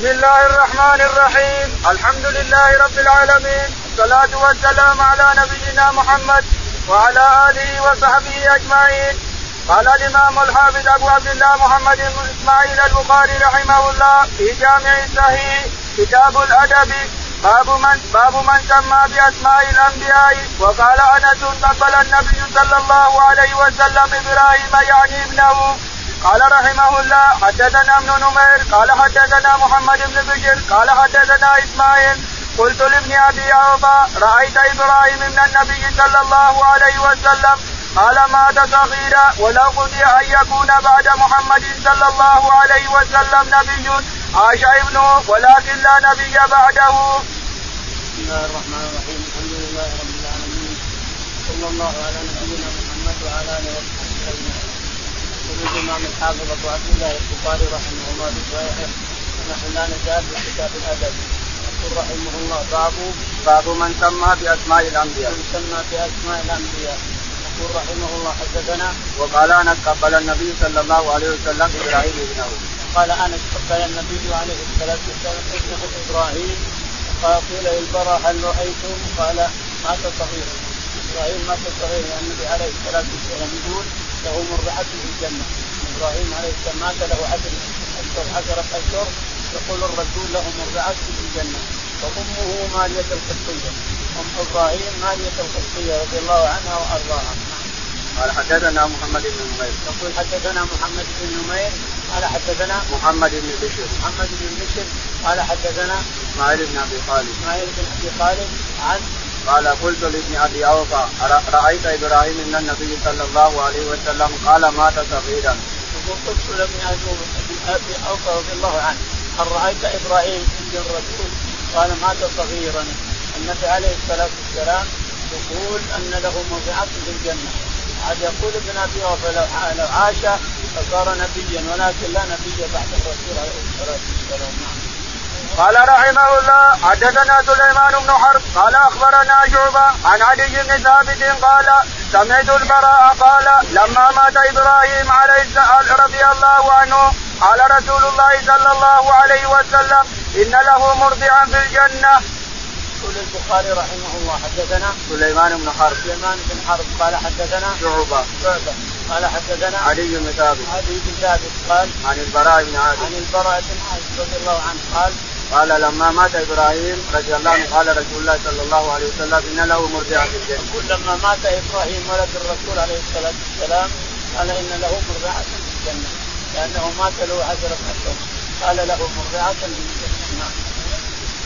بسم الله الرحمن الرحيم الحمد لله رب العالمين والصلاة والسلام على نبينا محمد وعلى آله وصحبه أجمعين قال الإمام الحافظ أبو عبد الله محمد بن إسماعيل البخاري رحمه الله في جامع الصحيح كتاب الأدب باب من باب من سمى باسماء الانبياء وقال انس قبل النبي صلى الله عليه وسلم إبراهيم يعني ابنه قال رحمه الله حدثنا ابن نمير قال حدثنا محمد بن بشر قال حدثنا إسماعيل قلت لابن أبي اوفى رأيت إبراهيم من النبي صلى الله عليه وسلم قال مات صغيرا ولو قضي أن يكون بعد محمد صلى الله عليه وسلم نبي عاش ابنه ولكن لا نبي بعده. بسم الله الرحمن الرحيم الحمد لله رب العالمين صلى الله على نبينا محمد وعلى آله وصحبه الإمام الحافظ أبو عبد الله البخاري رحمه الله في صحيحه ونحن لا نزال في كتاب الأدب يقول رحمه الله باب باب من سمى بأسماء الأنبياء. من سمى بأسماء الأنبياء يقول رحمه الله حدثنا وقال انس قبل النبي صلى الله عليه وسلم إبراهيم ابنه. قال انس قبل النبي عليه الصلاة والسلام ابنه إبراهيم فقيل للبراء هل رأيتم؟ قال مات صغيرا إبراهيم مات صغيرا يعني النبي عليه الصلاة والسلام يقول له مرضعة في الجنة. إبراهيم عليه السلام مات له عشر عشرة أشهر. يقول الرسول له مرضعة في الجنة. وأمه مارية القبطية. أم إبراهيم مارية القبطية رضي الله عنها وأرضاها. قال حدثنا محمد بن نمير. يقول حدثنا محمد بن نمير. قال حدثنا محمد بن بشر محمد بن بشر قال حدثنا إسماعيل بن أبي خالد إسماعيل بن أبي خالد عن قال قلت لابن أبي أوفى رأيت إبراهيم من النبي صلى الله عليه وسلم قال مات صغيرا. يقول قلت لابن أبي أوفى رضي الله عنه هل رأيت إبراهيم عند الرسول؟ قال مات صغيرا النبي عليه الصلاة والسلام يقول أن له موضعات في الجنة عاد يقول ابن أبي أوفى لو عاش فصار نبيا ولكن لا نبي بعد الرسول عليه الصلاة والسلام نعم. قال رحمه الله حدثنا سليمان بن حرب قال أخبرنا شعبة عن علي بن ثابت قال سمعت البراء قال لما مات إبراهيم عليه السلام رضي الله عنه قال رسول الله صلى الله عليه وسلم إن له مرضعا في الجنة. يقول البخاري رحمه الله حدثنا سليمان بن حرب. سليمان بن حرب قال حدثنا شعبة. شعبة قال حدثنا علي بن ثابت. علي بن ثابت قال عن البراء بن عازب. عن البراء بن عازب رضي الله عنه قال قال لما مات إبراهيم رضي الله عنه قال رسول الله صلى الله عليه وسلم إن له مرضعا في الجنة. يقول لما مات إبراهيم ولد الرسول عليه الصلاة والسلام قال إن له مرضعه في الجنة لأنه مات له عشره اشهر قال له مرضعه في الجنة.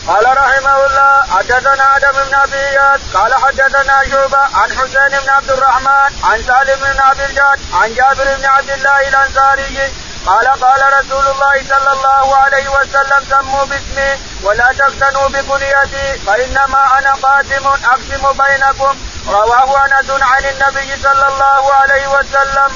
قال رحمه الله حدثنا آدم بن أبي إياس قال حدثنا شعبة عن حسين بن عبد الرحمن عن سالم بن عبد الجاد عن جابر بن عبد الله الأنصاري قال قال رسول الله صلى الله عليه وسلم سموا باسمي ولا تفتنوا بكنيتي فإنما أنا قاسم أقسم بينكم رواه أنس عن النبي صلى الله عليه وسلم.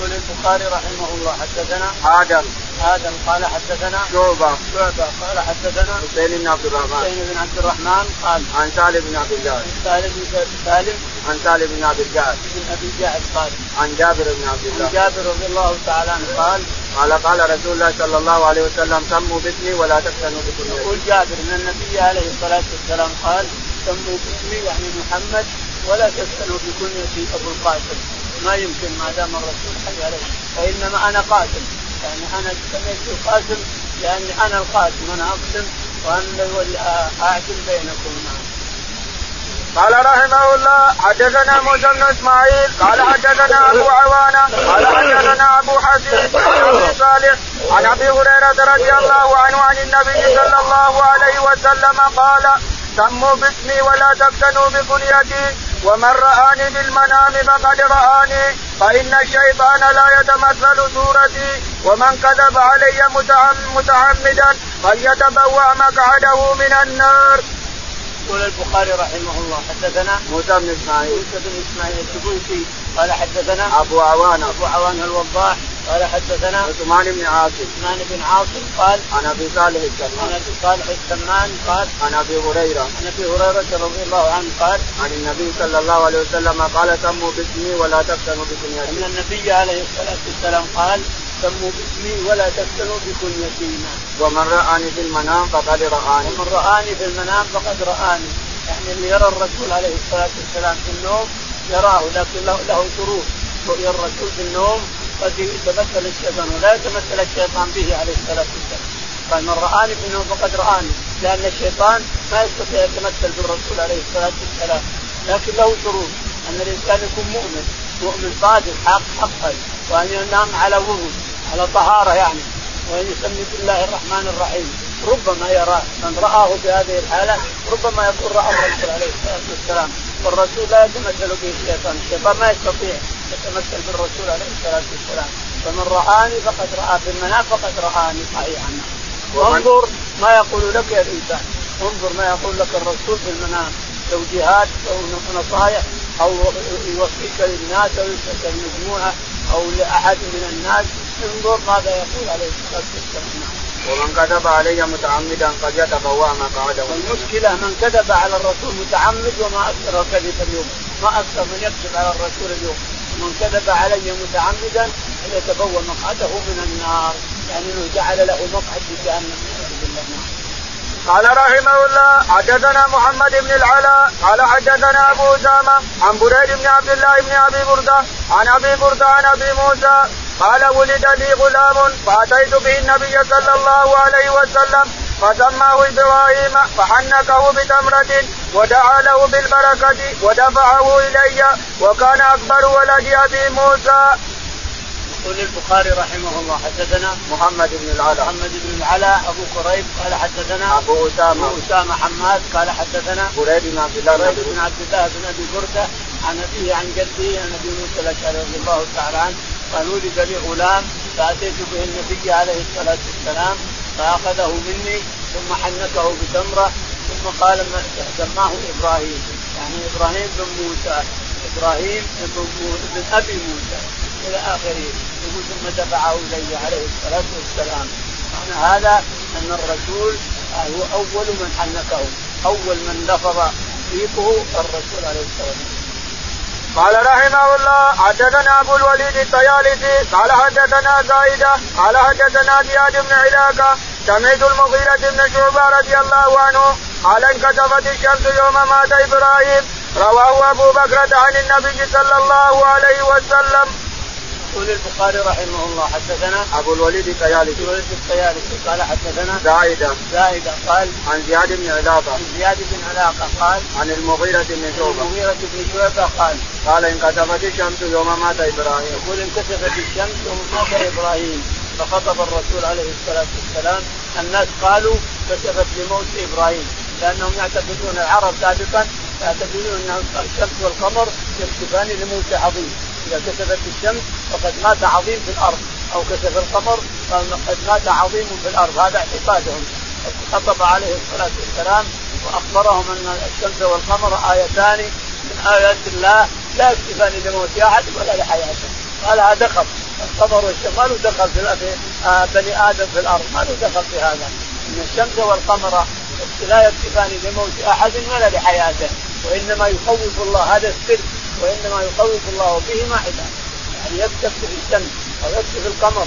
يقول البخاري رحمه الله حدثنا آدم. آدم قال حدثنا شعبة. شعبة قال حدثنا حسين بن عبد الرحمن. حسين بن عبد الرحمن قال عن سالم بن عبد الجاد سالم بن سالم عن سالم بن عبد الجاد بن ابي جعد قال عن جابر بن عبد عن الله جابر رضي الله تعالى عنه قال قال قال رسول الله صلى الله عليه وسلم سموا باسمي ولا تفتنوا بكنيتي يقول جابر إن النبي عليه الصلاة والسلام قال سموا باسمي يعني محمد ولا تسالوا بكنيتي أبو القاسم. ما يمكن ما دام الرسول حي عليه. فانما أنا قاسم يعني أنا سميت القاسم لأني أنا القاسم أنا اقسم وأنا اعدل بينكم. نعم. قال رحمه الله حدثنا موسى بن إسماعيل قال حدثنا أبو عوانة قال حدثنا أبو حسين عن صالح عن أبي هريرة رضي الله عنه عن النبي صلى الله عليه وسلم قال سموا باسمي ولا تفتنوا بكنيتي. ومن رآني بالمنام فقد رآني فإن الشيطان لا يتمثل صورتي ومن كذب علي متعمدا فليتبوأ مقعده من النار. يقول البخاري رحمه الله حدثنا موسى بن إسماعيل. موسى بن إسماعيل السبوسي. قال حدثنا أبو عوانة. أبو عوان الوضاح. قال حدثنا عثمان بن عاصم. عثمان بن عاصم قال عن أبي صالح عن السمان أبي صالح السمان قال عن أبي هريرة. عن أبي هريرة رضي الله عنه قال عن النبي صلى الله عليه وسلم قال سموا باسمي ولا تفتنوا إن بكنيتي النبي عليه الصلاة والسلام قال سموا باسمي ولا تفتنوا بكنيتي ومن رآني في المنام فقد رآني. ومن رآني في المنام فقد رآني. يعني اللي يرى الرسول عليه الصلاة والسلام في النوم يراه لكن له, له شروط. رؤيا الرسول في النوم قد يتمثل الشيطان ولا يتمثل الشيطان به عليه الصلاة والسلام. قال من رآني في النوم فقد رآني. لأن الشيطان ما يستطيع يتمثل بالرسول عليه الصلاة والسلام. لكن له شروط. أن الإنسان يكون مؤمن. مؤمن صادق حق حقا. وأن ينام على وضوء على طهارة يعني. وأن يسمي بالله الرحمن الرحيم. ربما يرى من رآه في هذه الحالة ربما يقول رأى الرسول عليه الصلاة والسلام. والرسول لا يتمثل به الشيطان. الشيطان ما يستطيع يتمثل بالرسول عليه الصلاة والسلام. فمن رآني فقد رأى في المنام فقد رآني صحيحا. وانظر ما يقول لك يا الإنسان انظر ما يقول لك الرسول في المنام. توجيهات أو نصائح أو يوصيك للناس أو يوصيك للمجموعة أو لأحد من الناس. انظر ماذا يقول عليه الصلاة والسلام. ومن كذب علي متعمدا قد يتبوأ مقعده المشكلة من كذب على الرسول متعمد وما أكثر الكذب اليوم. ما أكثر من يكذب على الرسول اليوم. من كذب علي متعمدا فليتبوأ مقعده من النار. يعني إنه جعل له مقعد في جهنم. قال رحمه الله حدثنا محمد بن العلاء قال حدثنا أبو أسامة عن بريد بن عبد الله بن أبي بردة عن أبي بردة عن أبي موسى. قال ولد لي غلام فأتيت به النبي صلى الله عليه وسلم فسماه إبراهيم فحنكه بتمرة ودعا له بالبركة ودفعه إلي وكان أكبر ولد أبي موسى. يقول البخاري رحمه الله حدثنا محمد بن العلاء. محمد بن العلاء أبو قريب قال حدثنا أبو أسامة. أبو أسامة حماد قال حدثنا بريد بن عبد الله بريد بن عبد الله بن أبي برده عن أبيه عن جده عن أبي موسى الأشعري رضي الله تعالى عنه قال ولد لي غلام فأتيت به النبي عليه الصلاة والسلام فأخذه مني ثم حنكه بتمرة ثم قال سماه إبراهيم. يعني إبراهيم بن موسى إبراهيم بن أبي موسى إلى آخره. يقول ثم دفعه الي عليه الصلاة والسلام. معنى هذا أن الرسول هو أول من حنكه أول من لفظ ريقه الرسول عليه الصلاة والسلام. قال رحمه الله حدثنا أبو الوليد الطيالسي قال حدثنا زايدة قال حدثنا زياد بن علاقة سمعت المغيرة بن شعبة رضي الله عنه قال انكسفت الشمس يوم مات إبراهيم رواه أبو بكرة عن النبي صلى الله عليه وسلم. يقول البخاري رحمه الله حدثنا أبو الوليد الطيالسي. أبو الوليد الطيالسي. قال حدثنا زائده زائده قال عن زياد بن علاقة. عن زياد بن علاقة قال عن المغيرة بن شعبة. المغيرة بن شعبة قال قال انكسفت الشمس يوم مات إبراهيم. يقول انكسفت الشمس يوم مات إبراهيم. فخطب الرسول عليه الصلاة والسلام. الناس قالوا كسفت لموت إبراهيم. لأنهم يعتقدون العرب سابقا يعتقدون أن الشمس والقمر يكسفان لموت عظيم. إذا كسفت الشمس فقد مات عظيم في الأرض أو كسف القمر فقد مات عظيم في الأرض. هذا اعتقادهم. خطب عليه الصلاة والسلام وأخبرهم أن الشمس والقمر آيتان من آيات الله لا يكسفان لموت أحد ولا لحياته قال هذا دخل. القمر والشمس ما له دخل في آه بني آدم في الأرض ما له دخل في هذا. إن الشمس والقمر لا يكسفان لموت أحد ولا لحياته وإنما يخوف الله. هذا السر. وإنما يخوف الله بهما عباده يعني يكتف الشمس أو يكتف القمر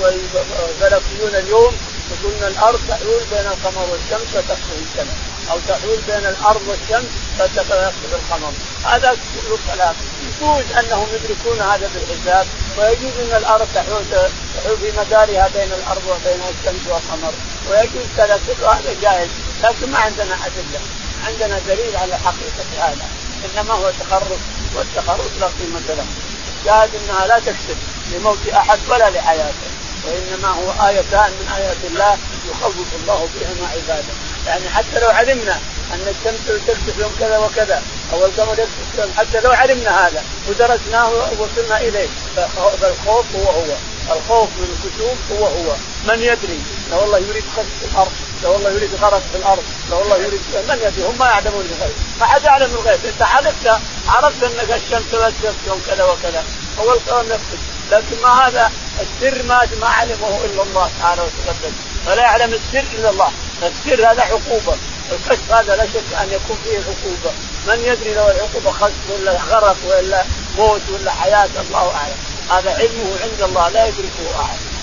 والفلكيون اليوم يقولون الأرض تحول بين القمر والشمس فتخطف الشمس. أو تحول بين الأرض والشمس فتخطف القمر. هذا كله كلام يجوز أنهم يدركون هذا بالحساب ويجوز أن الأرض تحول تحول في مدارها بين الأرض وبين الشمس والقمر. ويجوز كذا كل هذا جائز لكن ما عندنا أدلة. عندنا دليل على حقيقة هذا. إنما هو تخرص والتخرص لا قيمة له. الشاهد إنها لا تكسب لموت أحد ولا لحياته وإنما هو آيتان من آيات الله يخوف الله بهما عباده. يعني حتى لو علمنا أن الشمس تكسف يوم كذا وكذا أو القمر يكسف يوم حتى لو علمنا هذا ودرسناه ووصلنا إليه فالخوف هو هو. الخوف من الكسوف هو هو. من يدري؟ لو الله يريد خسف الأرض. لو الله يريد غرق في الأرض لو الله يريد من يدري هم ما يعلمون الغيب ما حد يعلم الغيب؟ أنت عرفت عرفت أنك الشمس لا يوم كذا وكذا. هو الكون نفسه. لكن ما هذا؟ السر ما ما علمه إلا الله تعالى وتقدم فلا يعلم السر إلا الله. السر هذا عقوبة. الكشف هذا لا شك أن يكون فيه عقوبة. من يدري لو العقوبة خسف ولا غرق ولا موت ولا حياة الله أعلم. هذا علمه عند الله لا يدركه أحد.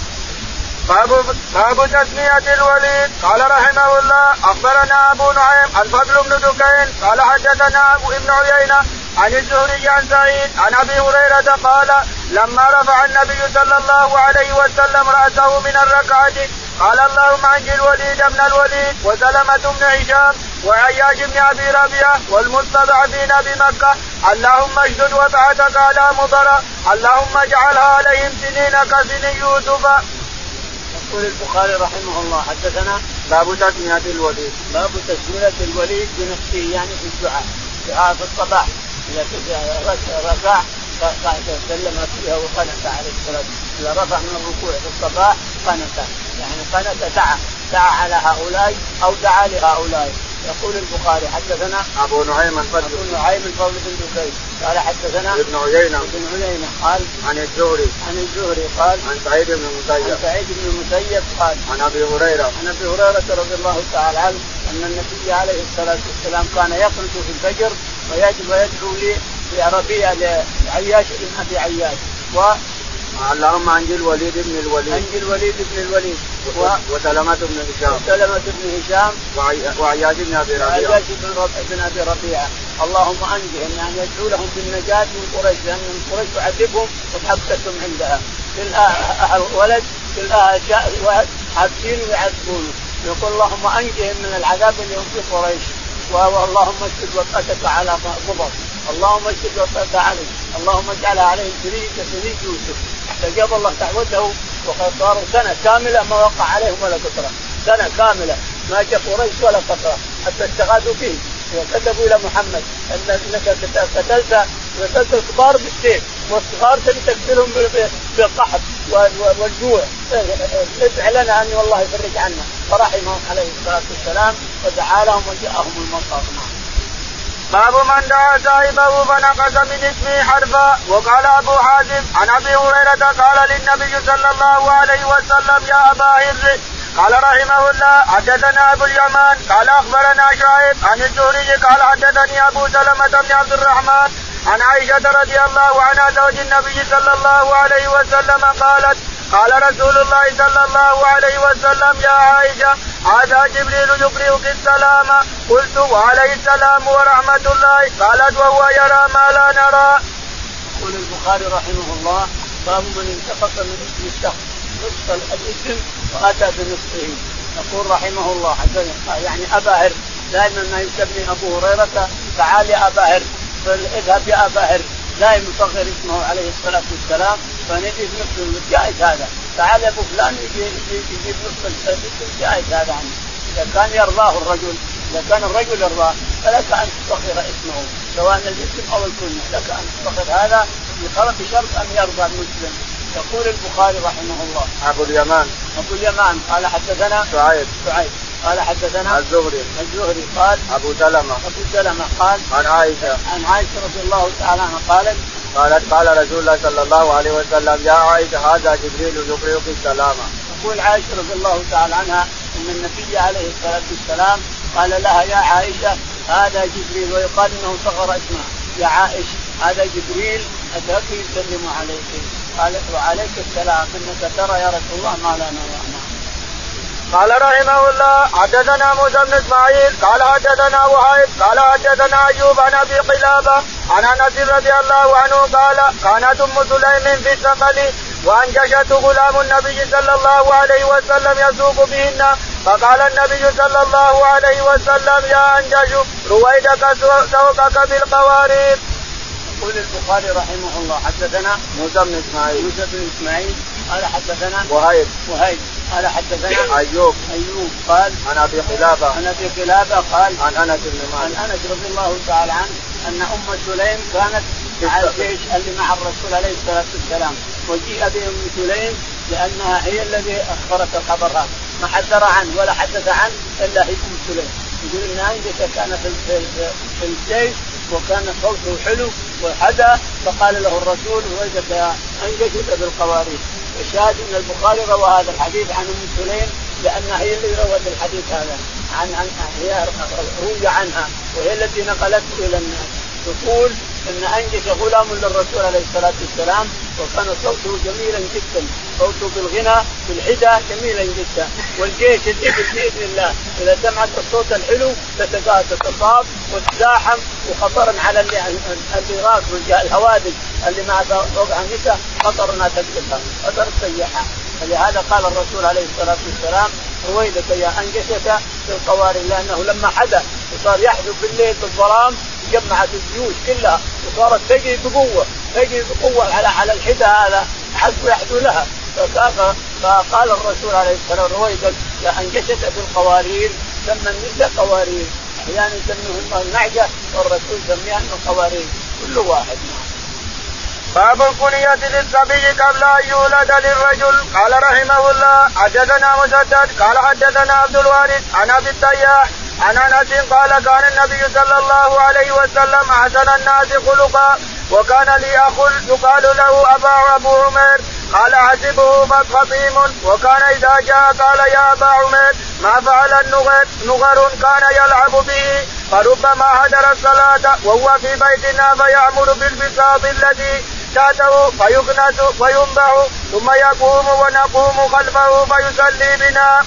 باب باب تسمية الوليد. قال رحمه الله أخبرنا أبو نعيم الفضل بن دكين قال حدثنا ابو ابن عيينة عن الزهري عن سعيد عن أبي هريرة قال لما رفع النبي صلى الله عليه وسلم رأسه من الركعة قال اللهم أنجي الوليد بن الوليد وسلمة بن هشام وعياش بن أبي ربيعة والمستضعفين بمكه اللهم اشدد وطأتك على مضر اللهم اجعلها عليهم سنين كسن يوسف. يقول البخاري رحمه الله حدثنا باب تسمية الوليد. باب تسمية الوليد بنفسه يعني في الدعاء دعاء في الصباح. إذا ركع سلم فيها وقنت عليه الصلاة إذا رفع من الركوع في الصباح قنت. يعني قنت دعا دعا على هؤلاء أو دعا لهؤلاء. يقول البخاري حدثنا أبو نعيم الفضل. أبو نعيم الفضل بن قال حدثنا ابن عيينة. ابن عيينة قال عن الزهري. عن الزهري قال عن سعيد بن المسيب. عن سعيد بن المسيب قال عن أبي هريرة. عن أبي هريرة رضي الله تعالى عنه أن النبي عليه الصلاة والسلام كان يقنط في الفجر ويجب ويدعو لي ربيع لعياش بن أبي عياش. اللهم انجي الوليد بن الوليد. انجي الوليد بن الوليد. و... وسلمة بن هشام. وسلمة بن هشام. وعياش بن أبي ربيعة. وعياش بن, رب... بن أبي ربيعة. اللهم أنجهم يعني يدعو لهم بالنجاة من قريش لأن قريش تعذبهم وتحبسهم عندها تلقاها ولد تلقاها حابسين ويعذبونه يقول اللهم أنجهم من العذاب اللي هم في قريش. اللهم اشهد وطأتك على قبر اللهم اشهد وطأتك عليه. اللهم اجعلها عليهم سنين كسنين يوسف. استجاب الله دعوته وقد صاروا سنة كاملة ما وقع عليهم ولا قطرة. سنة كاملة. ما جاء قريش ولا قطرة. حتى استغاثوا به وكتبوا إلى محمد أنك قتلت قتلت الكبار بالسيف. والصغار تبي تقتلهم بالقحط والجوع. ادع لنا أن والله يفرج عنا. فرحمهم عليه الصلاة والسلام. ودعا لهم وجاءهم المنصر باب من دعا صاحبه فنقص من اسمه حرفا. وقال أبو حازم عن أبي هريرة قال للنبي صلى الله عليه وسلم يا أبا هر قال رحمه الله حدثنا أبو اليمان. قال أخبرنا شعيب عن الزهري. قال حدثني أبو سلمة بن عبد الرحمن. عن عائشة رضي الله عنها زوج النبي صلى الله عليه وسلم قالت قال رسول الله صلى الله عليه وسلم يا عائشة هذا جبريل يقرئك السلام. قلت وعليه السلام ورحمة الله. قالت وهو يرى ما لا نرى. يقول البخاري رحمه الله باب من انتقص من اسم الشخص نصف الاسم وأتى بنصفه. يقول رحمه الله يعني ابا هر دائما ما يسمي أبو هريرة تعال يا ابا هر اذهب يا ابا هر دائما يصغر اسمه عليه الصلاة والسلام. فنجد نصف جائز هذا. تعال يا أبو فلان يجيب نصف الاسم جائز هذا عنه. إذا كان يرضاه الرجل إذا كان الرجل يرضاه فلك أن تصغر اسمه. سواء الاسم أو الكنيه لك أن تصغر هذا بشرط أن يرضى المسلم. يقول البخاري رحمه الله. أبو اليمان. أبو اليمان. قال حدثنا سعيد. سعيد. قال حدثنا الزهري. الزهري. قال أبو سلمة. أبو سلمة قال عن عائشة. عن عائشة رضي الله تعالى عنها قالت قالت قال رسول الله صلى الله عليه وسلم يا عائشة هذا جبريل يقرئك السلام. تقول عائشة رضي الله تعالى عنها إن النبي عليه الصلاة والسلام قال لها يا عائشة هذا جبريل ويقال إنه صغر اسمه. يا عائشه هذا جبريل اتاك يسلم عليك. قال وعليك السلام إنك ترى يا رسول الله ما لا نرى. قال رحمه الله حدثنا موسى بن إسماعيل قال حدثنا وهيب قال حدثنا أيوب عن أبي قلابة عن أنس رضي الله عنه قال كانت أم سليم في الثقل وانجشته غلام النبي صلى الله عليه وسلم يسوق بهن فقال النبي صلى الله عليه وسلم يا أنجش رويدك سوقك بالقوارير. يقول البخاري رحمه الله حدثنا موسى بن إسماعيل. موسى بن إسماعيل قال حدثنا وهيب. وهيب. قال حدثنا أيوب. أيوب قال عن أبي قلابة. عن أبي قلابة قال عن أنس بن مالك. عن أنس رضي الله تعالى عنه أن أم سليم كانت مع الجيش اللي مع الرسول عليه الصلاة والسلام. وجيء بأم سليم لأنها هي الذي أخبرت الخبر. هذا ما حذر عنه ولا حدث عنه إلا هي أم سليم. يقول ان انجزه كان في في الجيش وكان صوته حلو وحدا فقال له الرسول وجدك انجزت بالقوارير. الشاهد أن البخاري روى هذا الحديث عن أم سليم لانها هي اللي روت الحديث هذا عن عن هي روي عنها وهي التي نقلته إلى الناس. تقول إن أنجش غلام للرسول عليه الصلاة والسلام وكان صوته جميلا جدا. صوته بالغنى بالحدى جميلا جدا. والجيش الابل بإذن الله. إذا سمعت الصوت الحلو تتصاب وتزاحم وخطر على البراق الهوادج اللي مع فوق انجشه خطر انها تقتلها خطر تسيحها فلهذا قال الرسول عليه الصلاة والسلام رويدك يا انجشك في القوارير لأنه لما حدا وصار يحذف بالليل بالظلام جمعت الجيوش كلها وصارت تجري بقوه تجري بقوة على على الحدى هذا حسب يحدو لها. فقال الرسول عليه الصلاه والسلام رويدك يا انجشك في القوارير سمى النساء قوارير. أحيانا يسميهن النعجه والرسول سميها القوارير كل واحد باب الكنية للصبي قبل أن يولد للرجل. قال رحمه الله حدثنا مسدد. قال حدثنا عبد الوارث عن أبي التياح عن قال كان النبي صلى الله عليه وسلم أحسن الناس خلقا وكان لي أخ يقال له أبا أبو عمير قال حسبه خطيم وكان إذا جاء قال يا أبا عمير ما فعل النغر نغر كان يلعب به فربما هدر الصلاة وهو في بيتنا فيأمر بالبساط الذي تاته فيكنس وينبع ثم يقوم ونقوم خلفه فيصلي بنا.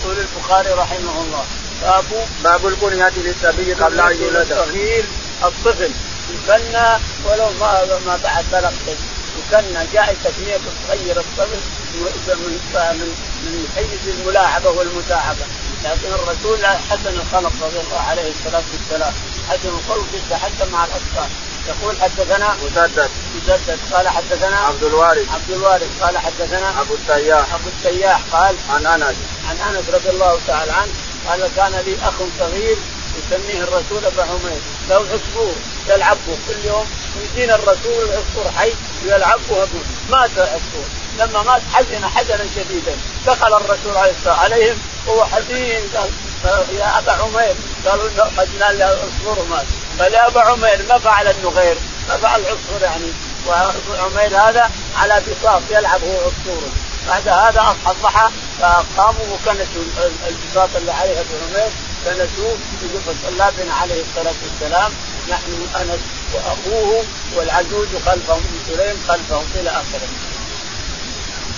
يقول البخاري رحمه الله باب باب الكنية للصبي قبل أن يولد. الصغير الطفل يكنى ولو ما ما بعد بلغ يكنى جاء تسمية الصغير الطفل من من من حيز الملاعبة والمداعبة لكن الرسول حسن الخلق رضي الله عليه الصلاة والسلام حسن الخلق يتحدى مع الأطفال. يقول حدثنا مسدد. مسدد. قال حدثنا عبد الوارث. عبد الوارث. قال حدثنا أبو التياح أبو التياح قال عن أنس. عن أنس رضي الله تعالى عنه قال كان لي أخ صغير يسميه الرسول ابا عمير. له عصفور يلعبه كل يوم يدين الرسول العصفور حي ويلعبه مات العصفور لما مات حزن حزنا شديدا. دخل الرسول عليه الصلاة عليهم وهو حزين. قال يا أبا عمير. قالوا حزنا العصفور مات. قال يا أبا عمير ما فعل النغير؟ ما فعل العصفور يعني. وعمير هذا على بساط يلعب هو عصفوره بعد هذا أصحى الضحى فقاموا وكنسوا البساط اللي عليه أبو عمير. كنسوه صلى بنا عليه الصلاة والسلام نحن انس وأخوه والعجوز خلفهم سليم خلفهم إلى آخره.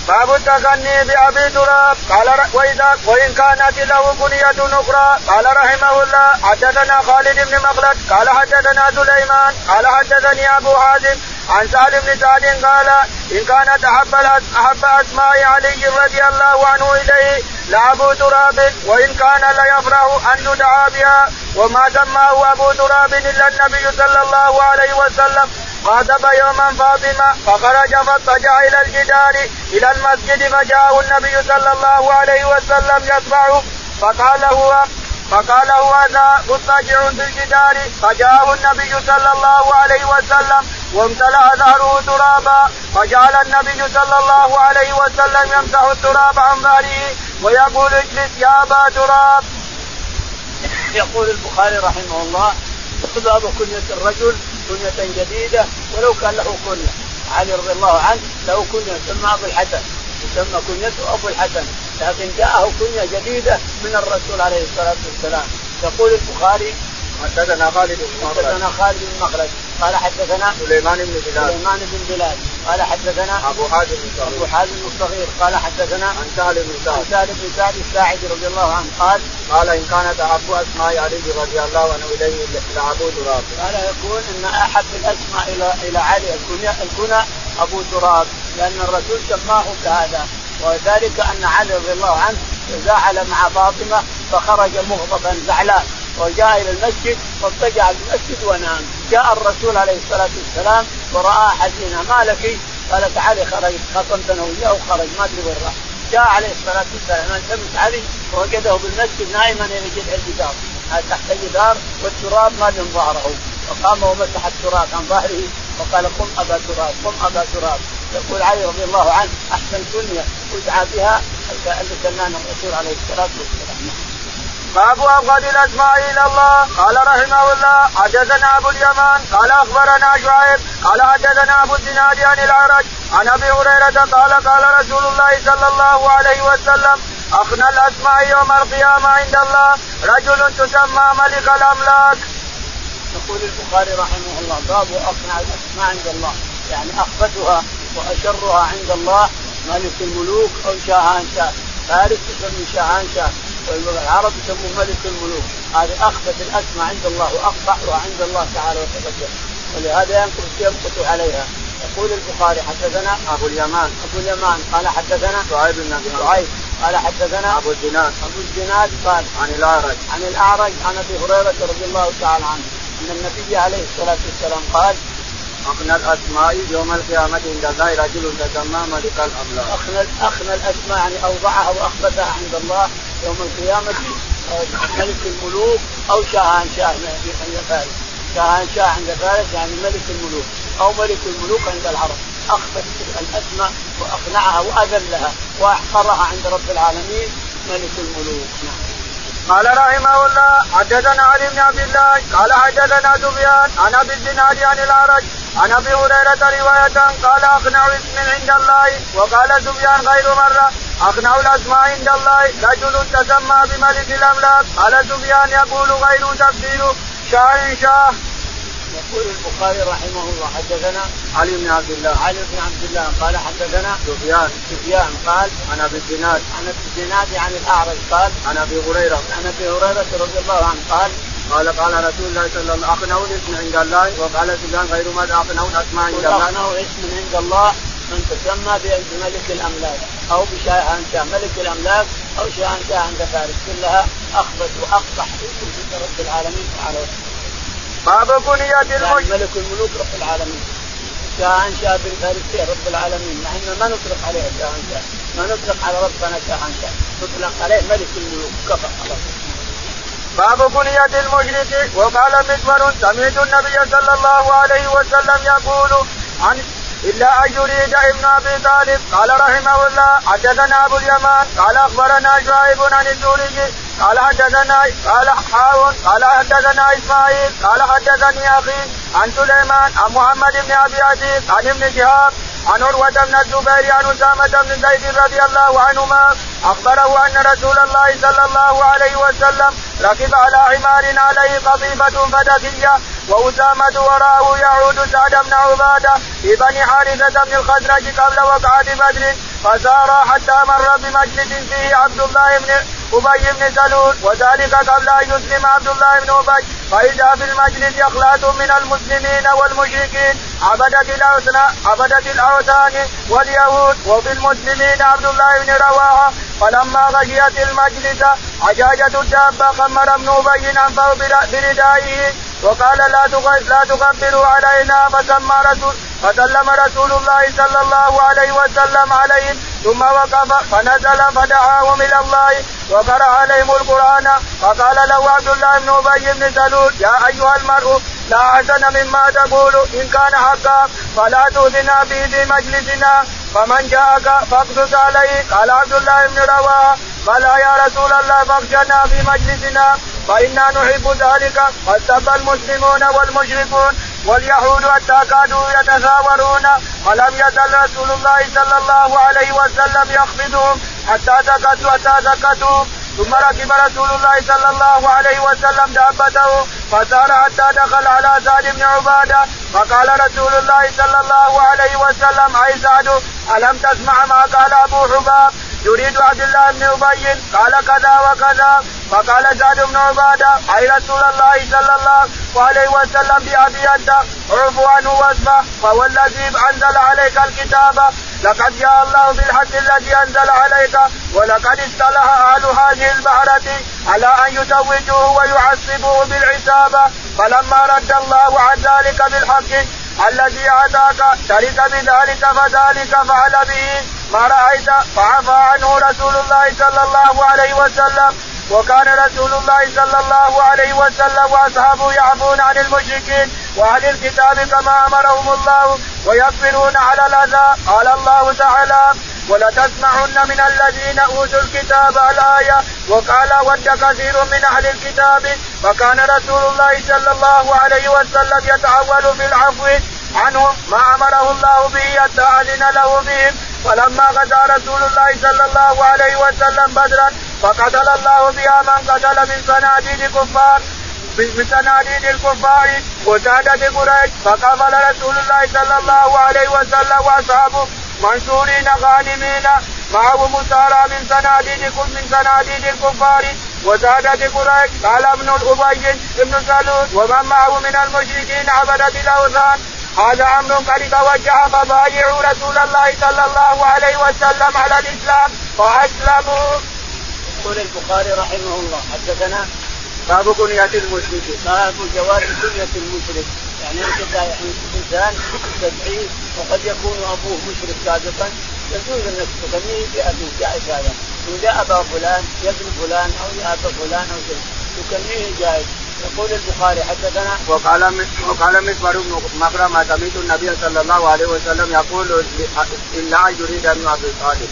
باب التغني بأبي تراب قال واذا وإن كانت له بنية أخرى قال رحمه الله حدثنا خالد بن مخلد قال حدثنا سليمان قال حدثني أبو حازم عن سالم بن سعد قال إن كانت أحب أحب أسماء علي رضي الله عنه إليه لأبو تراب وإن كان ليفرح أن يدعى بها. وما سماه أبو تراب إلا النبي صلى الله عليه وسلم. خاطب يوما فاطمة فخرج فاضطجع إلى الجدار إلى المسجد فجاءه النبي صلى الله عليه وسلم يتبعه فقال هو فقال هو هذا مضطجع في الجدار. فجاءه النبي صلى الله عليه وسلم. وامتلأ ظهره ترابا فجعل النبي صلى الله عليه وسلم يمسح التراب عن ظهره ويقول اجلس يا أبا تراب. يقول البخاري رحمه الله باب كنية الرجل كنية جديدة ولو كان له كنية. علي رضي الله عنه له كنية تسمى أبو الحسن. يسمى كنيته أبو الحسن لكن جاءه كنية جديدة من الرسول عليه الصلاة والسلام. يقول البخاري حدثنا خالد بن حدثنا خالد بن مخلد. قال حدثنا سليمان بن بلال. سليمان بن بلال. قال حدثنا أبو حازم الصغير أبو حازم الصغير قال حدثنا عن سهل بن سعد. عن سهل بن سعد الساعدي رضي الله عنه. قال قال إن كانت أحب أسماء علي رضي الله عنه إليه لابو تراب. قال يقول إن أحب الأسماء إلى إلى علي. الكنى الكنى أبو تراب. لأن الرسول سماه بهذا وذلك أن علي رضي الله عنه تزاحل مع فاطمة فخرج مغضبا زعلان وجاء إلى المسجد واضطجع في المسجد ونام. جاء الرسول عليه الصلاة والسلام ورأى حزينة ما لك؟ قال تعالي خرج خصمتنا وياه وخرج ما أدري وين راح. جاء عليه الصلاة والسلام التمس علي. ووجده بالمسجد نائما جذع الجدار. تحت الجدار والتراب ما من ظهره. فقام ومسح التراب عن ظهره وقال قم أبا تراب قم أبا تراب. يقول علي رضي الله عنه احسن كنيه أدعى بها. اللي سنانا الرسول عليه الصلاة والسلام. باب ابغض الأسماء إلى الله. قال رحمه الله حدثنا أبو اليمان قال أخبرنا شعيب قال حدثنا أبو الزناد عن العرج عن أبي هريرة قال قال رسول الله صلى الله عليه وسلم اخنى الأسماء يوم القيامة عند الله. رجل تسمى ملك الأملاك. يقول البخاري رحمه الله باب أقنع الأسماء عند الله. يعني أخبثها وأشرها عند الله ملك الملوك أو شاهان شاه فارس تسمي شاهان شاه والعرب يسموه ملك الملوك. هذه اخبث الأسماء عند الله واقبحها عند الله تعالى وتقدم. ولهذا ينقص يمقت عليها. يقول البخاري حدثنا أبو اليمان. أبو اليمان. قال حدثنا شعيب بن أبي شعيب. قال حدثنا أبو الزناد أبو الزناد قال عن الأعرج. عن الأعرج عن أبي هريرة رضي الله تعالى عنه. أن النبي عليه الصلاة والسلام قال أغنى الأسماء يوم القيامة عند الله رجل تسمى ملك الأملاك. أخنى أخنى الأسماء يعني أوضعها وأخبثها عند الله يوم القيامة ملك الملوك أو شاهان شاه عند فارس. شاهان شاه عند فارس يعني ملك الملوك أو ملك الملوك عند العرب. أخبث الأسماء وأقنعها وأذلها وأحقرها عند رب العالمين ملك الملوك نعم. قال رحمه الله حدثنا علي بن عبد الله قال حدثنا سفيان عن أبي الزناد عن الأعرج عن أبي هريرة رواية قال اقنع اسم عند الله وقال سفيان غير مرة أقنع الاسماء عند الله. رجل تسمى بملك الأملاك. قال سفيان يقول غير تفسير شاه شاه. يقول البخاري رحمه الله حدثنا علي بن عبد الله. علي بن عبد الله قال حدثنا سفيان. سفيان قال عن أبي الزناد. عن أبي الزناد عن الأعرج قال عن أبي هريرة. عن أبي هريرة رضي الله عنه قال قال قال رسول الله صلى الله عليه وسلم أقنعوا الاسم عند الله. وقال سفيان غير ما أقنعوا الاسماء عند الله. اقنعوا اسم عند الله. من تسمى بملك الأملاك أو بشاهنشاه ملك الأملاك أو شاهنشاه عند فارس. كلها أخبث واقبح في رب العالمين تعالى باب بنية يعني ملك الملوك رب العالمين. شاهنشاه بن فارس رب العالمين. ان ما نطلق عليه شاهنشاه ما نطلق على ربنا شاهنشاه نطلق عليه ملك الملوك كفى خلاص باب بنية المشرك. وقال مزمر سمعت النبي صلى الله عليه وسلم يقول عن إلا أن يريد ابن أبي طالب. قال رحمه الله حدثنا أبو اليمان. قال أخبرنا شعيب عن الزهري. قال حدثنا قال حاون قال حدثنا إسماعيل. قال حدثني أخي عن سليمان عن محمد بن أبي عزيز عن ابن شهاب عن عروة بن الزبير عن أسامة بن زيد رضي الله عنهما أخبره أن رسول الله صلى الله عليه وسلم ركب على حمار عليه قضيبة فدكية وأسامة وراءه يعود سعد بن عبادة في بني حارثة بن الخزرج قبل وقعة بدر فسار حتى مر بمجلس فيه عبد الله بن أبي بن سلول وذلك قبل أن يسلم عبد الله بن أبي. فإذا في المجلس اخلاط من المسلمين والمشركين عبدة الاوثان عبدة الأوثان واليهود وفي المسلمين عبد الله بن رواحة. فلما غشيت المجلس عجاجة الدابة خمر ابن أبي انفه بردائه. وقال لا لا تغبروا علينا فسمى رسول فسلم رسول الله صلى الله عليه وسلم عليهم ثم وقف فنزل فدعاهم إلى الله. وقرأ عليهم القرآن. فقال له عبد الله بن أبي بن سلول يا أيها المرء لا حسن مما تقول. إن كان حقا فلا تؤذنا به في مجلسنا. فمن جاءك فاقصص عليه قال عبد الله بن رواحة بلى يا رسول الله فاخشنا في مجلسنا. فإنا نحب ذلك. فاستبى المسلمون والمشركون. واليهود حتى كادوا يتثاورون ولم يزل رسول الله صلى الله عليه وسلم يخفضهم. حتى سكتوا حتى سكتوا ثم ركب رسول الله صلى الله عليه وسلم دابته. فسار حتى دخل على سعد بن عبادة. فقال رسول الله صلى الله عليه وسلم أي سعد ألم تسمع ما قال أبو حباب؟ يريد عبد الله بن أبي قال كذا وكذا فقال سعد بن عبادة أي رسول الله صلى الله عليه وسلم بأبي أنت؟ اعف عنه واسمه فهو الذي أنزل عليك الكتاب. لقد جاء الله بالحق الذي أنزل عليك ولقد اصطلح أهل هذه البحرة على أن يزوجوه ويعصبوه بالعتابة فلما رد الله عن ذلك بالحق الذي أتاك ترك بذلك فذلك فعل به ما رأيت فعفى عنه رسول الله صلى الله عليه وسلم. وكان رسول الله صلى الله عليه وسلم وأصحابه يعفون عن المشركين وأهل الكتاب كما أمرهم الله ويصبرون على الأذى. قال الله تعالى ولتسمعن من الذين أوتوا الكتاب الآية وقال ود كثير من أهل الكتاب فكان رسول الله صلى الله عليه وسلم يتعول في العفو عنهم ما أمره الله به حتى أذن له بهم. فلما غزا رسول الله صلى الله عليه وسلم بدرا فقتل الله بها من قتل من صناديد كفار من صناديد الكفار وسادة قريش فقبل رسول الله صلى الله عليه وسلم وأصحابه. منصورين غانمين معهم مسارى من صناديد من صناديد الكفار. وسادة قريش قال ابن الأبي بن سلول ومن معه من المشركين عبدة الأوثان. هذا أمر قد توجه فبايعوا رسول الله صلى الله عليه وسلم على الإسلام فأسلموا. يقول البخاري رحمه الله حدثنا باب كنية المشرك باب جواز كنية المشرك. يعني انت انسان تدعيه وقد يكون أبوه مشرك سابقا يجوز انك تسميه بابيه جائز هذا. يا أبا فلان يا ابن فلان أو يا ابا فلان أو شيء تسميه جائز يقول البخاري حدثنا وقال وقال مسمر بن مخرمة سمعت النبي صلى الله عليه وسلم يقول إلا يريد ابن ابي طالب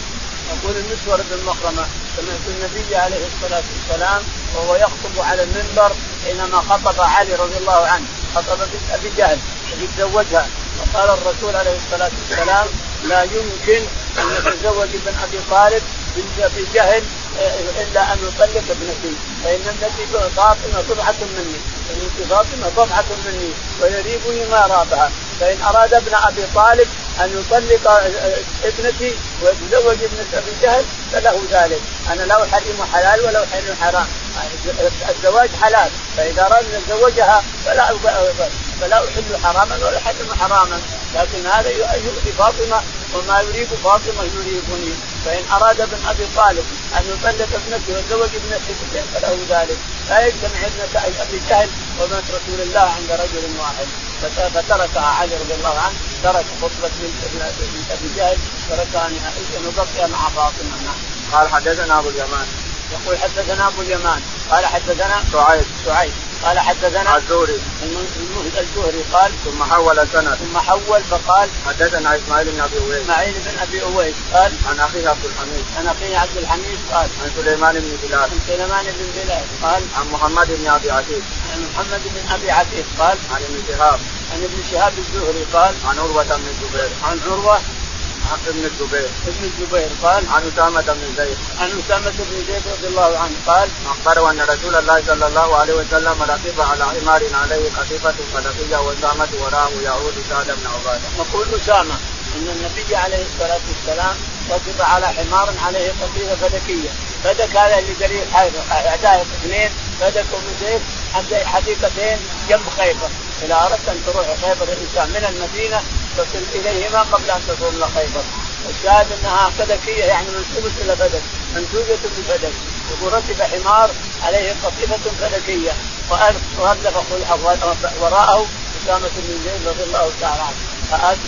يقول المسور بن مخرمة سمعت النبي عليه الصلاة والسلام وهو يخطب على المنبر حينما خطب علي رضي الله عنه خطب أبي جهل يتزوجها وقال الرسول عليه الصلاة والسلام لا يمكن أن يتزوج ابن أبي طالب بجهل إلا أن يطلق ابنتي فإن ابنتي فاطمة بضعه مني فإن فاطمة بضعه مني ويريبني ما رابها فإن أراد ابن أبي طالب أن يطلق ابنتي ويتزوج ابنه أبي جهل فله ذلك. أنا لا أحرم حلال ولا أحرم حرام. الزواج حلال فإذا أراد أن يتزوجها فلا فلا أحل حراما ولا احرم حراما. لكن هذا يؤذي فاطمة وما يريد فاطمة يريبني فإن أراد ابن أبي طالب أن يطلق ابنته ويتزوج ابنته فله ذلك. لا يجتمع ابنة أبي جهل وابنه رسول الله عند رجل واحد. فتركها علي رضي الله عنه. ترك خطبة بنت أبي جهل. تركها نهائيا وبقي مع فاطمة نعم. قال حدثنا أبو اليمان. يقول حدثنا أبو اليمان. قال حدثنا سعيد سعيد قال حدثنا الزهري. الزهري قال ثم حول سند ثم حول فقال حدثنا إسماعيل بن أبي أويس. إسماعيل بن أبي أويس قال عن أخيه عبد الحميد. عن أخيه عبد الحميد قال عن سليمان بن بلال. عن سليمان بن بلال قال عن محمد بن أبي عتيق عن محمد بن أبي عتيق قال عن ابن شهاب. عن ابن شهاب الزهري قال عن عروة بن الزبير. عن عروة عن ابن الزبير. ابن الزبير قال عن أسامة بن زيد. عن أسامة بن زيد رضي الله عنه قال أخبره أن رسول الله صلى الله عليه وسلم ركب على حمار عليه قطيفه فلقيه واسامه وراءه يعود سعد بن عبادة. يقول أسامة أن النبي عليه الصلاة والسلام ركب على حمار عليه قطيفه فلكيه، فدك هذا اللي دليل إعداء اثنين فدكوا من زيت حديقتين جنب خيبر، إذا أردت أن تروح خيبر الانسان من المدينة تصل اليهما قبل أن تصل خيبر. الشاهد أنها فدكيه يعني منسوبه إلى فدك منسوبه بفدك يقول ركب حمار عليه قصيده فدكيه وألف وراءه أسامة بن زيد رضي الله تعالى عنه.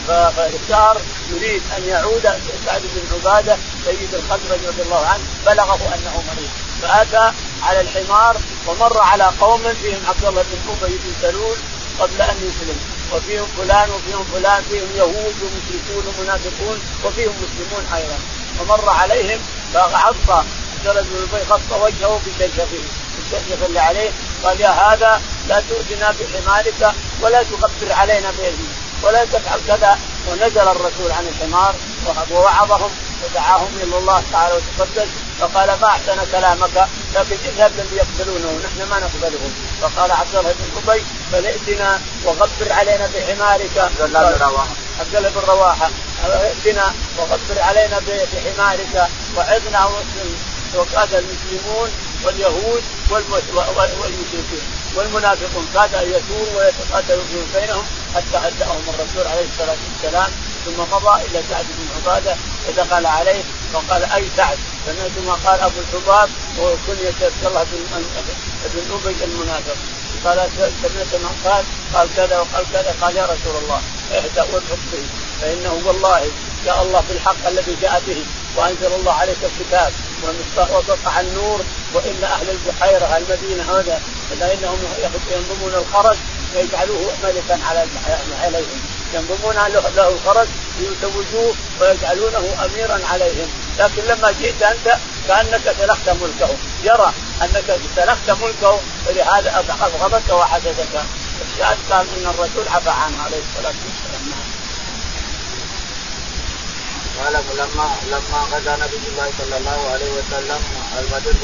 فصار يريد أن يعود سعد بن عبادة سيد الخزرج رضي الله عنه بلغه أنه مريض. فأتى على الحمار ومر على قوم فيهم عبد الله بن أبي بن سلول قبل أن يسلم. وفيهم فلان وفيهم فلان فيهم يهود ومشركون ومنافقون وفيهم مسلمون أيضا. ومر عليهم فعصى عبد بن أبي غطى وجهه بشرشفه الشرشف اللي عليه قال يا هذا لا تؤذنا بحمارك ولا تخبر علينا باذنك ولا تفعل كذا. ونزل الرسول عن الحمار ووعظهم ودعاهم إلى الله تعالى وتقدس. فقال ما أحسن كلامك لكن اذهب للي يقبلونه نحن ما نقبله. فقال عبد الله بن أبي فلئتنا وغبر علينا بحمارك. عبد الله بن رواحة. عبد الله بن رواحة ائتنا وغبر علينا بحمارك. وعظنا وكاد المسلمون واليهود والمشركين والمنافقون. كاد أن يثوروا ويتقاتلوا بينهم حتى اتاهم الرسول عليه الصلاة والسلام. ثم مضى إلى سعد بن عبادة ودخل عليه فقال أي سعد؟ سمعت ما قال أبو الحباب وهو كنية عبد الله بن بن ابي المنافق. قال سمعت ما قال قال كذا وقال كذا قال يا رسول الله اهدأ وادعو به فإنه والله جاء الله بالحق الذي جاء به وأنزل الله عليك الكتاب وسطع النور وإن أهل البحيرة المدينة هذا فإنهم ينضمون الخرج ويجعلوه ملكا على عليهم. ينضمون له الخرج ليزوجوه ويجعلونه اميرا عليهم. لكن لما جئت أنت كأنك سلخت ملكه يرى أنك سلخت ملكه ولهذا ابغضك وحسدك. الشاهد قال إن الرسول عفى عنه عليه الصلاة والسلام. قال لما لما غزا نبي الله صلى الله عليه وسلم البدر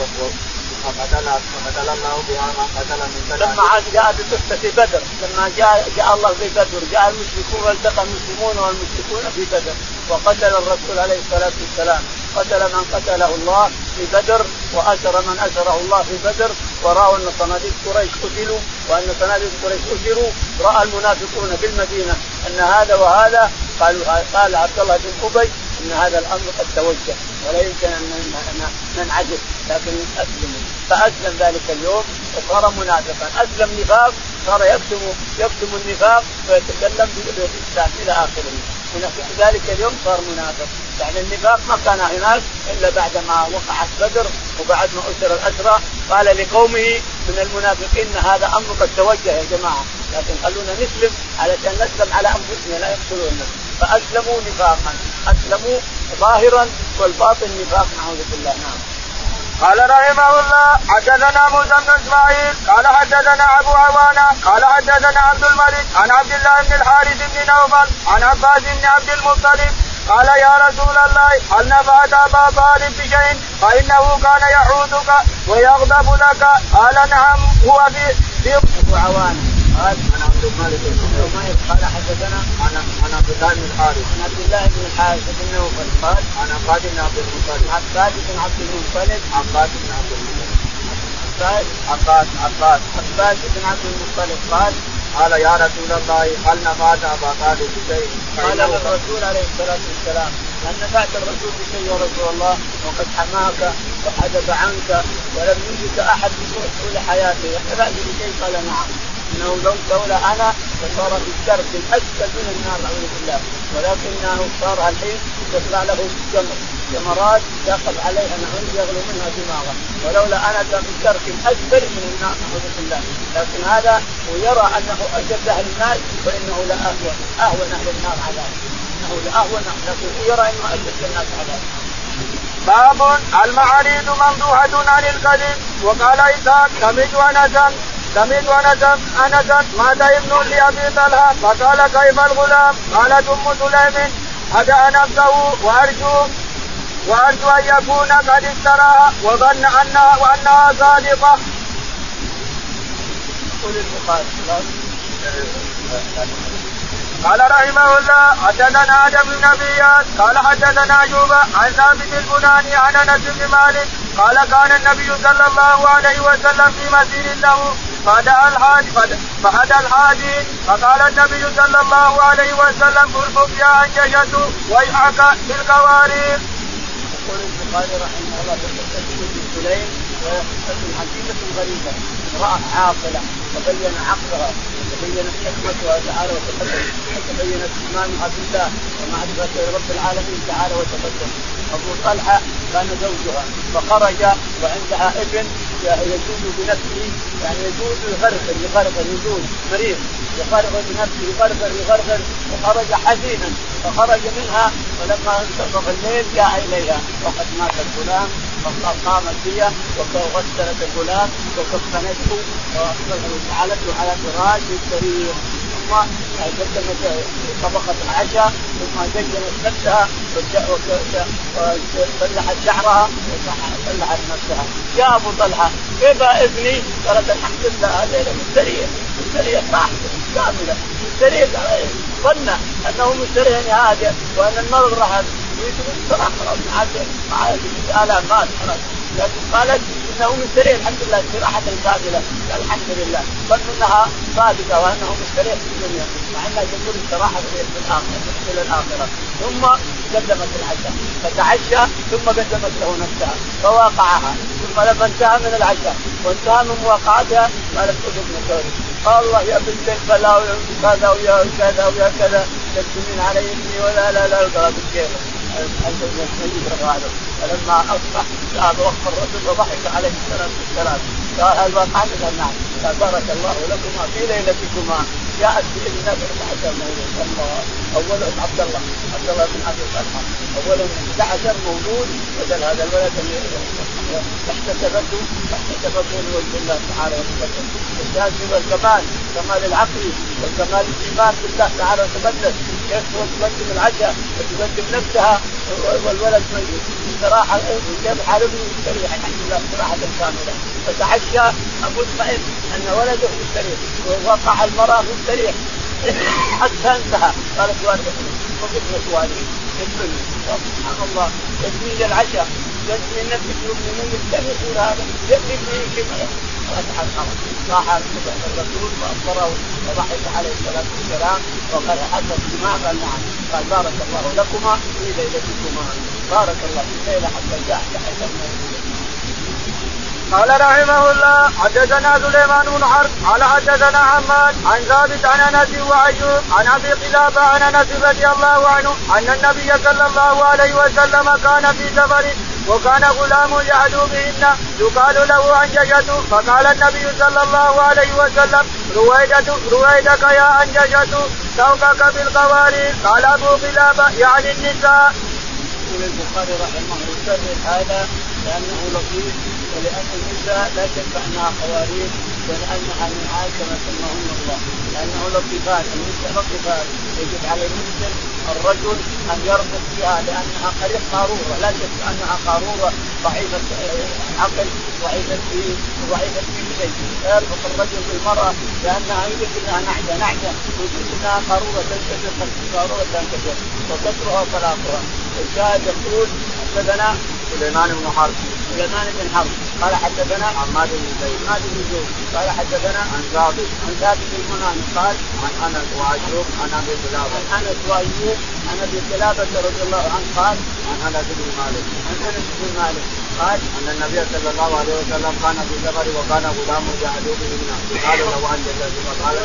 فقتل الله بها من قتل من بدر. لما عاد جاء بقصه بدر لما جاء جاء الله في بدر جاء المشركون والتقى المسلمون والمشركون في بدر وقتل الرسول عليه الصلاة والسلام. قتل من قتله الله في بدر وأسر من أسره الله في بدر. ورأوا أن صناديق قريش قتلوا وأن صناديق قريش اسروا رأى المنافقون في المدينة أن هذا وهذا. قالوا قال عبد الله بن أبي إن هذا الأمر قد توجه ولا يمكن ان ننعجز لكن اسلموا فاسلم ذلك اليوم وصار منافقا. اسلم نفاق صار يكتم يكتم النفاق ويتكلم بالإسلام إلى آخره. في ذلك اليوم صار منافق. يعني النفاق ما كان هناك إلا بعد ما وقعت بدر وبعد ما أسر الأسرى. قال لقومه من المنافقين هذا أمر قد توجه يا جماعة. لكن خلونا نسلم علشان نسلم على أنفسنا لا يقتلونا. فأسلموا نفاقا. أسلموا ظاهرا والباطن نفاق نعوذ بالله. نعم. قال رحمه الله حدثنا موسى بن إسماعيل قال حدثنا أبو عوانة قال حدثنا عبد الملك عن عبد الله بن الحارث بن نوفل عن عباس بن عبد المطلب قال يا رسول الله هل نفعت أبا طالب بشيء؟ فإنه كان يعودك ويغضب لك. قال نعم هو في في أبو عوانة قال عن عبد الملك بن قال حدثنا عن عن عبد الله بن الحارث عن عبد الله بن الحارث بن نوفل قال عن عباد بن عبد المطلب. عباد بن عبد المطلب. عباد بن عبد المطلب. عباد عباد عباد. عباد بن عبد المطلب. قال قال يا رسول الله هل نفعت أبا طالب بشيء؟ قال الرسول عليه الصلاة والسلام هل نفعت الرسول بشيء يا رسول الله؟ وقد حماك وحجب عنك ولم يجدك أحد طول حياته. نفعت بشيء؟ قال نعم. أنه لو لولا أنا لصار في الدرك الاسفل من النار اعوذ بالله. ولكنه صار الحين يطلع له جمر. جمرات يقف عليها نعوذ يغلو منها دماغه. ولولا أنا كان في الدرك الاسفل من النار نعوذ بالله. لكن هذا ويرى أنه أشد أهل النار فانه لاهون أهون. أهل النار عذابا إنه لاهون لكن يرى أنه أشد الناس عذابا باب المعاريض ممدوحة عن الكذب وقال إسحاق سمعت أنسا سمعت انسا انسا مات ابن لابي طلحة فقال كيف الغلام؟ قالت ام سليم هدأ نفسه وارجو وأرجو أن يكون قد اشتراها وظن انها وأنها صادقة. قال رحمه الله حدثنا آدم بن نبيات قال حدثنا أيوب عن ثابت البناني عن أنس بن مالك قال كان النبي صلى الله عليه وسلم في مسير له فدعا الحاج فهدى الحاجين فقال النبي صلى الله عليه وسلم ارفق يا أنجشة ويحك بالقوارير. يقول البخاري رحمه الله في قصه سليم وقصه عجيبه غريبه امراه عاقله تبين عقلها وتبينت حكمتها تعالى وتقدم وتبينت ايمانها بالله ومعرفة رب العالمين تعالى وتقدم أبو طلحة كان زوجها فخرج وعندها ابن يجوز بنفسه يعني يجوز يغرغر يغرغر يجوز مريض يغرغر بنفسه يغرغر يغرغر وخرج حزينا فخرج منها ولما انتصف الليل جاء إليها وقد مات الغلام فقامت هي وغسلت الغلام وكفنته وجعلته على فراش السرير. ثم قدمت طبقة العشاء ثم زينت نفسها وصلحت شعرها وصلحت نفسها. يا أبو طلحة كيف ابني؟ قالت الحمد لله هذا مستريح مستريح راحته كاملة. مستريح ظن أنه مستريح نهاية. وأن المرض راح صراحة خلاص ما عاد مات خلاص لكن قالت إنه مستريح. الحمد لله. استراحة كاملة. الحمد لله. ظن أنها صادقة وأنه مستريح في الدنيا. مع أنها تقول استراحة في الآخرة. إلى الآخرة. ثم قدمت العشاء فتعشى ثم قدمت له نفسها فواقعها ثم لما انتهى من العشاء وانتهى من مواقعتها قالت خذ ابن ثوري الله يا بنت البلاء ويا كذا ويا كذا ويا كذا تكتمين علي ابني ولا لا لا قالت كيف فلما أصبح ذهب وقف الرجل وضحك عليه الصلاة والسلام قال هل وقعت؟ قال نعم قال بارك الله لكما في ليلتكما. جاءت باذن الله الله اول عبد الله عبد الله بن ابي طلحه اول 11 مولود بدل هذا الولد احتسبته احتسبته لوجه الله تعالى وتقدم الشاهد الكمال كمال العقل وكمال الإيمان بالله تعالى وتقدم كيف تقدم العشاء وتقدم نفسها؟ والولد ميت استراحه كيف حاربني. يستريح الحمد لله استراحه كاملة. فتعشى أبو اسماعيل أن ولده في السرير ووقع المرأة في السرير حتى انتهى. قالت والدته وقفنا سوالين سبحان الله يجني العشاء يجني نفسك بالله يقول هذا يجني كيف فتح الامر راح الرسول واخبره وضحك عليه الصلاة والسلام وقال حدث ما قال نعم. قال بارك الله لكما في ليلتكما. بارك الله في الليلة حتى جاء حتى قال رحمه الله حدثنا سليمان بن حرب قال حدثنا حماد عن ثابت عن أنس وايوب عن أبي قلابة عن أنس رضي الله عنه أن النبي صلى الله عليه وسلم كان في سفر وكان غلام يعدو بهن يقال له أنجشة فقال النبي صلى الله عليه وسلم رويدة رويدك يا أنجشة سوقك بالقوارير قال أبو قلابة يعني النساء. يقول البخاري رحمه الله هذا لأنه لطيف ولأن النساء لا انها قوارير ولأنها نعاس كما سماهن الله. لأنه لطيفات النساء لطيفات يجب على المسلم الرجل أن يربط بها لأنها قريب قارورة. لا شك أنها قارورة ضعيفة عقل ضعيفة دين ضعيفة كل شيء. فيربط الرجل بالمرأة لأنها يوجد إنها نعجه نعجه يوجد إنها قارورة تنكسر قارورة تنكسر وكسرها طلاقها الشاهد يقول حدثنا سليمان بن حرب. سليمان بن حرب. قال حدثنا حماد بن زيد. حماد بن زيد. قال حدثنا عن ثابت. عن ثابت بن قال عن أنس وايوب عن أبي قلابة. عن أنس وايوب عن أبي قلابة رضي الله عنه قال عن أنس بن مالك. عن أنس بن مالك قال أن النبي صلى الله عليه وسلم كان في سفر وكان غلام يعدو بهن قالوا له عن جدته فقال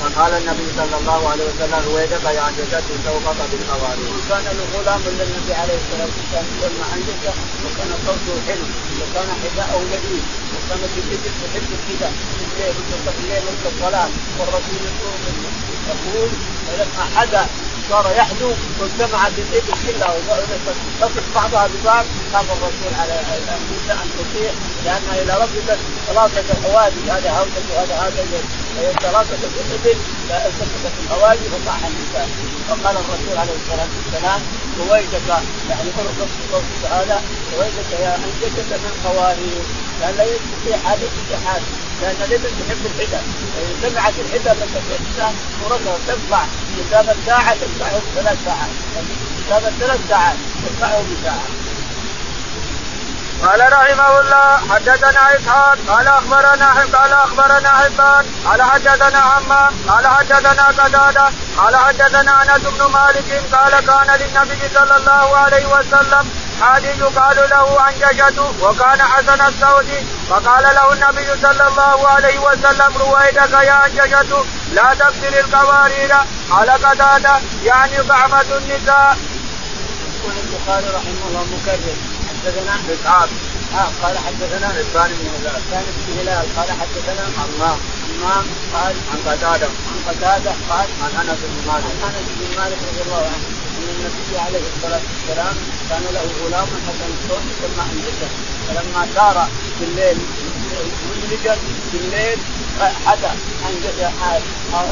فقال النبي صلى الله عليه وسلم رويدك يا جدتي سوقك بالقوارير. وكان الغلام للنبي عليه الصلاه والسلام يسمى عنجته وكان صوته حلو وكان حذاءه لذيذ وكان في الابل تحب الحذاء في الليل في الليل وقت الصلاه والرسول يقول فلما حدا صار يحدو واجتمعت الابل كلها تصف بعضها ببعض خاف الرسول على النساء ان تطيع لانها اذا رفضت ثلاثة الحوادث هذا هودة وهذا هذا ثلاثة الابل التفت الحوادث فصاح النساء. فقال الرسول عليه الصلاة والسلام رويدك يعني ارقص بصوتك هذا رويدك يا انجزك من قوارير لأن لا يستطيع هذا الاتحاد لأن الابل تحب الحدى فان سمعت الحدى فالانسان فرصها تدفع مسافه ساعه تدفعه ثلاث ساعات. مسافه ثلاث ساعات تدفعه بساعه قال رحمه الله حدثنا إسحاق قال أخبرنا قال أخبرنا حبان قال حدثنا عمام قال حدثنا قتادة قال حدثنا أنس بن مالك قال كان للنبي صلى الله عليه وسلم حادي يقال له عنجشة وكان حسن الصوت فقال له النبي صلى الله عليه وسلم رويدك يا عنجشة لا تكسر القوارير قال قتاده يعني طعمة النساء. يقول البخاري رحمه الله مكرر حدثنا إسحاق. آه قال حدثنا حبان بن هلال كان بن هلال قال حدثنا حمام. حمام قال عن قتادة عن قتادة قال عن أنس بن مالك. عن أنس بن مالك رضي الله عنه. ان النبي عليه الصلاة والسلام كان له غلام حسن الصوت يسمى انجزه فلما سار في الليل مدرجا في الليل حدا انجز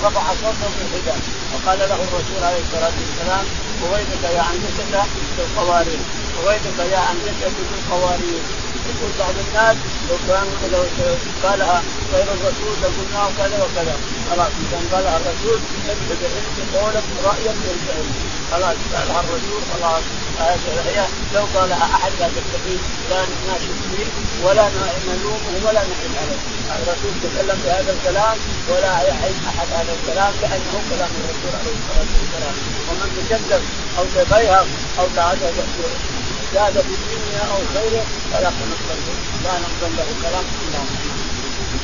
رفع صوته في الحجاب وقال له الرسول عليه الصلاة والسلام ويلك يا انجزه في القوارير ويلك يا انجزه في القوارير. يقول بعض الناس لو كان لو قالها غير الرسول لقلنا كذا وكذا. خلاص كان قالها الرسول ابدا انت قولك رايك ينتهي خلاص قالها الرسول خلاص. لو قالها أحد لا تستفيد لا نناشد فيه ولا نلومه ولا نحن عليه. الرسول تكلم بهذا الكلام ولا يحل أحد هذا الكلام لأنه كلام الرسول عليه الصلاة والسلام. ومن تكذب أو تبيهق أو تعدد زاد في الدنيا أو خيره فلا نقبل لا نقبل له كلام إلا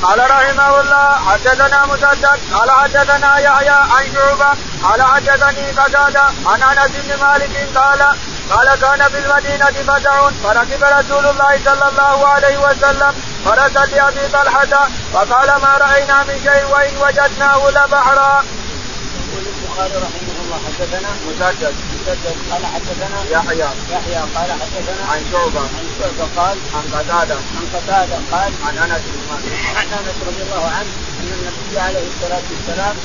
قال رحمه الله حدثنا مسدد قال حدثنا يحيى عن شعبة قال حدثني قتادة عن أنس بن مالك قال قال كان في المدينة فتح فركب رسول الله صلى الله عليه وسلم فرسا لأبي طلحة فقال ما رأينا من شيء وإن وجدناه لبحرا. يقول البخاري رحمه الله حدثنا. مسدد مسدد قال حدثنا. يحيى. يحيى قال حدثنا. عن شعبة. عن شعبة قال. عن قتادة. عن قتادة قال. عن أنس بن مالك. عن أنس رضي الله عنه أن النبي عليه الصلاة والسلام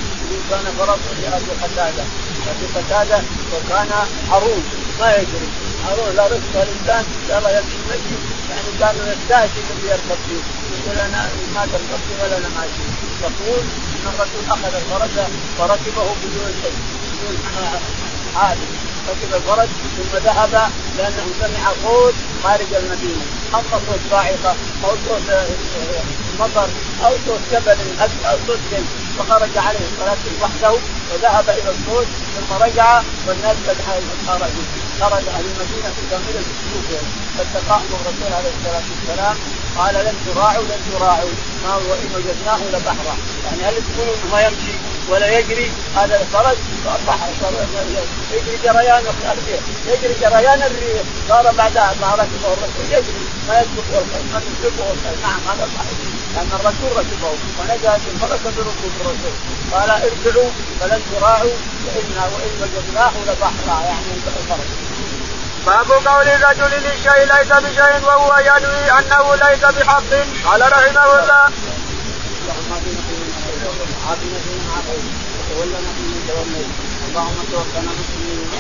كان فرس لابي قتادة. أبي قتادة وكان عروس ما يجري معروف لا رزق الانسان يلا يمشي مشي يعني كانوا يستهزئ الذي يركب فيه يقول أنا ما تركب ولا أنا ماشي. يقول ان الرسول أخذ الفرس فركبه بدون شيء بدون عادي ركب الفرس ثم ذهب لأنه سمع صوت خارج المدينة. أما صوت صاعقة أو صوت مطر أو صوت جبل أو صوت شيء فخرج عليه الصلاة وحده وذهب إلى الصوت ثم رجع والناس قد خرجوا. خرج أهل المدينة في كامله سلوكهم فاتقاهم الرسول عليه الصلاة والسلام. قال لن تراعوا لن تراعوا. ما هو إن وجدناه لبحرا. يعني هل تقولون ما يمشي ولا يجري؟ هذا الفرج بحر يجري جريان يجري جريان الريح. صار بعدها ما ركبه الرسول يجري. ما يسبق ما تسبقه نعم هذا صحيح لأن الرسول ركبه ونجا الفرس بركوب الرسول. قال ارجعوا فلن تراعوا فإنا وإن وجدناه لبحرا. يعني الفرج. باب قول الرجل للشيء ليس بشيء وهو ينوي أنه ليس بحق قال رحمه الله. اللهم توفنا مسلمين